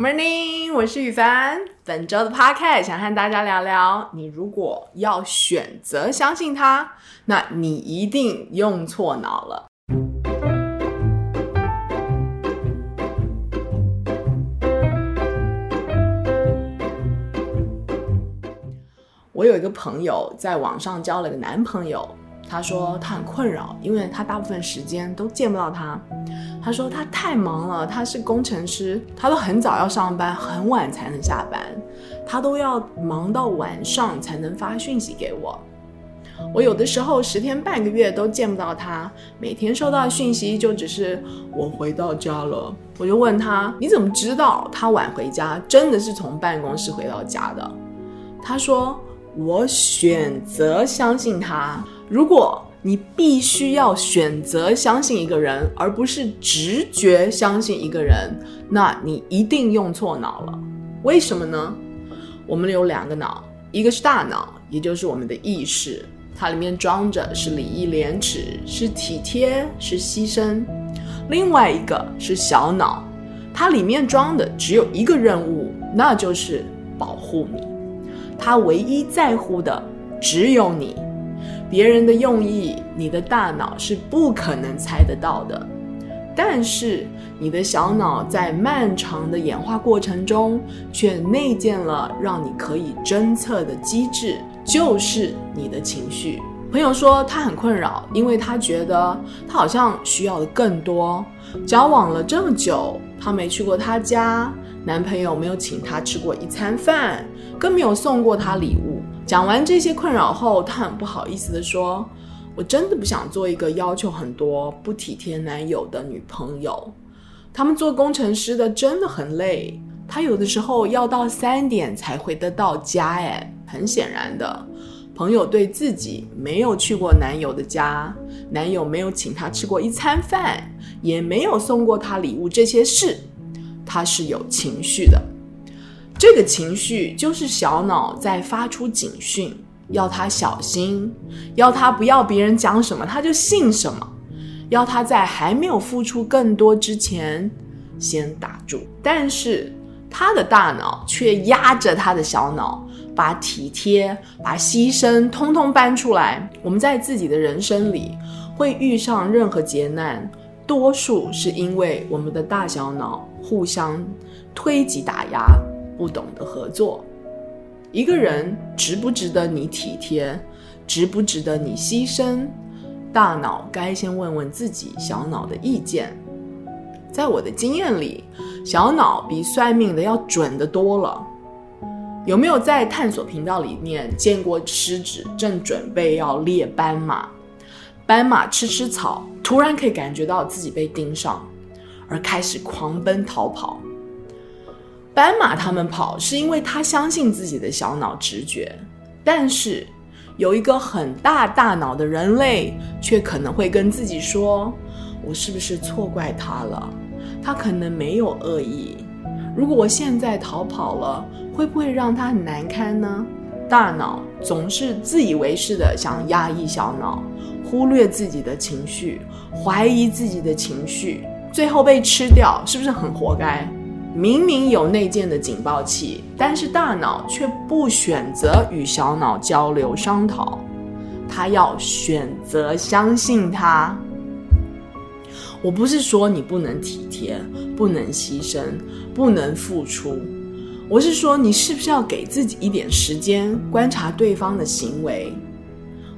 Morning，我是宇凡。本周的 Podcast 想和大家聊聊，你如果要选择相信他，那你一定用错脑了。我有一个朋友在网上交了个男朋友。他说他很困扰，因为他大部分时间都见不到他。他说他太忙了，他是工程师，他都很早要上班，很晚才能下班，他都要忙到晚上才能发讯息给我。我有的时候十天半个月都见不到他，每天收到的讯息就只是我回到家了。我就问他，你怎么知道他晚回家真的是从办公室回到家的？他说我选择相信他。如果你必须要选择相信一个人，而不是直觉相信一个人，那你一定用错脑了。为什么呢？我们有两个脑，一个是大脑，也就是我们的意识，它里面装着是礼义廉耻，是体贴，是牺牲；另外一个是小脑，它里面装的只有一个任务，那就是保护你。他唯一在乎的只有你。别人的用意，你的大脑是不可能猜得到的。但是，你的小脑在漫长的演化过程中，却内建了让你可以侦测的机制，就是你的情绪。朋友说他很困扰，因为他觉得他好像需要的更多。交往了这么久，他没去过他家，男朋友没有请他吃过一餐饭，更没有送过他礼物。讲完这些困扰后，他很不好意思地说：“我真的不想做一个要求很多、不体贴男友的女朋友。他们做工程师的真的很累，他有的时候要到三点才回得到家。哎，很显然的，朋友对自己没有去过男友的家，男友没有请他吃过一餐饭，也没有送过他礼物，这些事，他是有情绪的。”这个情绪就是小脑在发出警讯，要他小心，要他不要别人讲什么他就信什么，要他在还没有付出更多之前先打住。但是他的大脑却压着他的小脑，把体贴、把牺牲通通搬出来。我们在自己的人生里会遇上任何劫难，多数是因为我们的大小脑互相推挤打压。不懂得合作，一个人值不值得你体贴，值不值得你牺牲？大脑该先问问自己小脑的意见。在我的经验里，小脑比算命的要准得多了。有没有在探索频道里面见过狮子正准备要猎斑马？斑马吃吃草，突然可以感觉到自己被盯上，而开始狂奔逃跑。斑马他们跑是因为他相信自己的小脑直觉，但是有一个很大大脑的人类却可能会跟自己说：“我是不是错怪他了？他可能没有恶意。如果我现在逃跑了，会不会让他很难堪呢？”大脑总是自以为是的想压抑小脑，忽略自己的情绪，怀疑自己的情绪，最后被吃掉，是不是很活该？明明有内建的警报器，但是大脑却不选择与小脑交流商讨，他要选择相信他。我不是说你不能体贴、不能牺牲、不能付出，我是说你是不是要给自己一点时间观察对方的行为？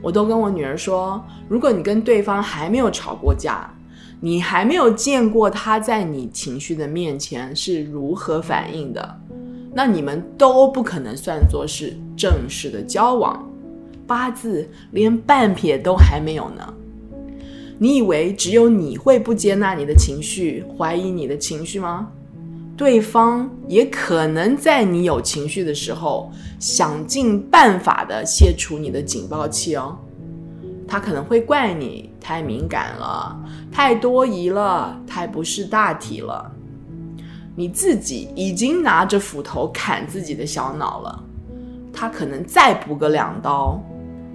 我都跟我女儿说，如果你跟对方还没有吵过架，你还没有见过他在你情绪的面前是如何反应的，那你们都不可能算作是正式的交往，八字连半撇都还没有呢。你以为只有你会不接纳你的情绪，怀疑你的情绪吗？对方也可能在你有情绪的时候，想尽办法的卸除你的警报器哦。他可能会怪你太敏感了，太多疑了，太不识大体了。你自己已经拿着斧头砍自己的小脑了，他可能再补个两刀，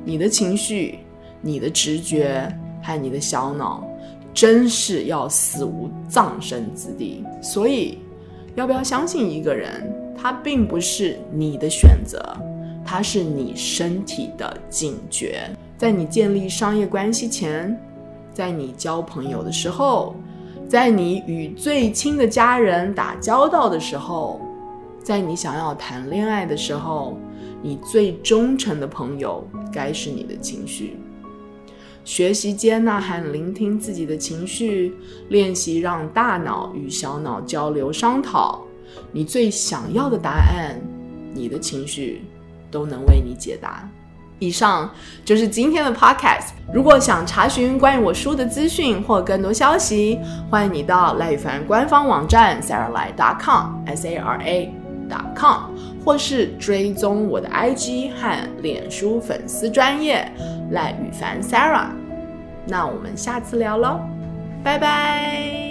你的情绪、你的直觉和你的小脑，真是要死无葬身之地。所以，要不要相信一个人？他并不是你的选择，他是你身体的警觉。在你建立商业关系前，在你交朋友的时候，在你与最亲的家人打交道的时候，在你想要谈恋爱的时候，你最忠诚的朋友该是你的情绪。学习接纳和聆听自己的情绪，练习让大脑与小脑交流商讨。你最想要的答案，你的情绪都能为你解答。以上就是今天的 podcast。如果想查询关于我书的资讯或更多消息，欢迎你到赖宇凡官方网站 sarahly.com，SAR A.com，或是追踪我的 IG 和脸书粉丝专业赖宇凡 Sarah。那我们下次聊喽，拜拜。